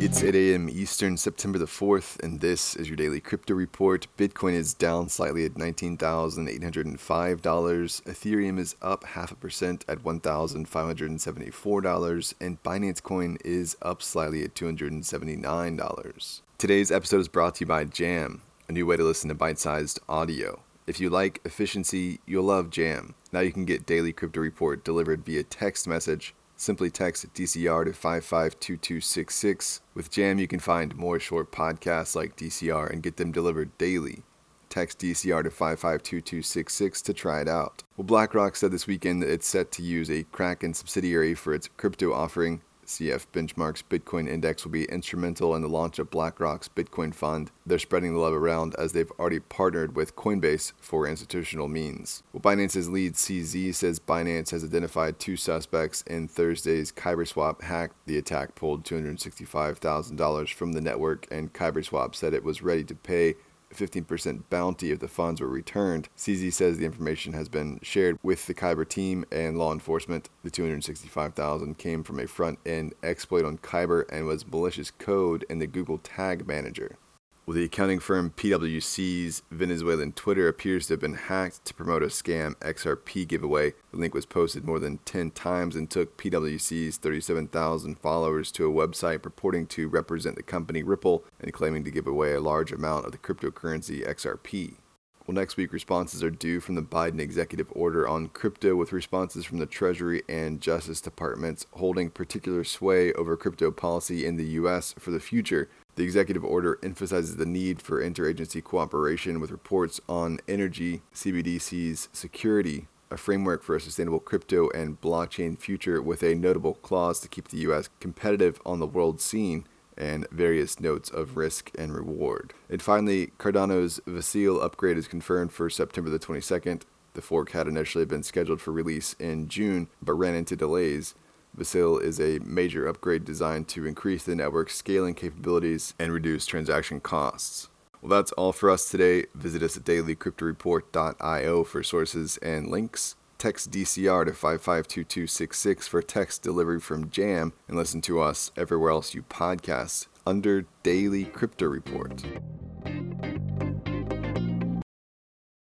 It's 8 a.m. Eastern, September the 4th, and this is your daily crypto report. Bitcoin is down slightly at $19,805. Ethereum is up half a percent at $1,574, and Binance Coin is up slightly at $279. Today's episode is brought to you by Jam, a new way to listen to bite sized audio. If you like efficiency, you'll love Jam. Now you can get daily crypto report delivered via text message Simply text DCR to 552266. With Jam, you can find more short podcasts like DCR and get them delivered daily. Text DCR to 552266 to try it out. Well, BlackRock said this weekend that it's set to use a Kraken subsidiary for its crypto offering CF Benchmark's Bitcoin index will be instrumental in the launch of BlackRock's Bitcoin fund. They're spreading the love around as they've already partnered with Coinbase for institutional means. Well, Binance's lead CZ says Binance has identified two suspects in Thursday's KyberSwap hack. The attack pulled $265,000 from the network, and KyberSwap said it was ready to pay 15% bounty if the funds were returned. CZ says the information has been shared with the Kyber team and law enforcement. The 265,000 came from a front-end exploit on Kyber and was malicious code in the Google Tag Manager. Well, the accounting firm PwC's Venezuelan Twitter appears to have been hacked to promote a scam XRP giveaway. The link was posted more than 10 times and took PwC's 37,000 followers to a website purporting to represent the company Ripple and claiming to give away a large amount of the cryptocurrency XRP. Well, next week, responses are due from the Biden executive order on crypto, with responses from the Treasury and Justice Departments holding particular sway over crypto policy in the U.S. for the future. The executive order emphasizes the need for interagency cooperation with reports on energy, CBDC's security, a framework for a sustainable crypto and blockchain future with a notable clause to keep the U.S. competitive on the world scene and various notes of risk and reward. And finally, Cardano's Vasil upgrade is confirmed for September the 22nd. The fork had initially been scheduled for release in June, but ran into delays. Vasil is a major upgrade designed to increase the network's scaling capabilities and reduce transaction costs. Well, that's all for us today. Visit us at dailycryptoreport.io for sources and links. Text DCR to 552266 for text delivery from Jam and listen to us everywhere else you podcast under Daily Crypto Report.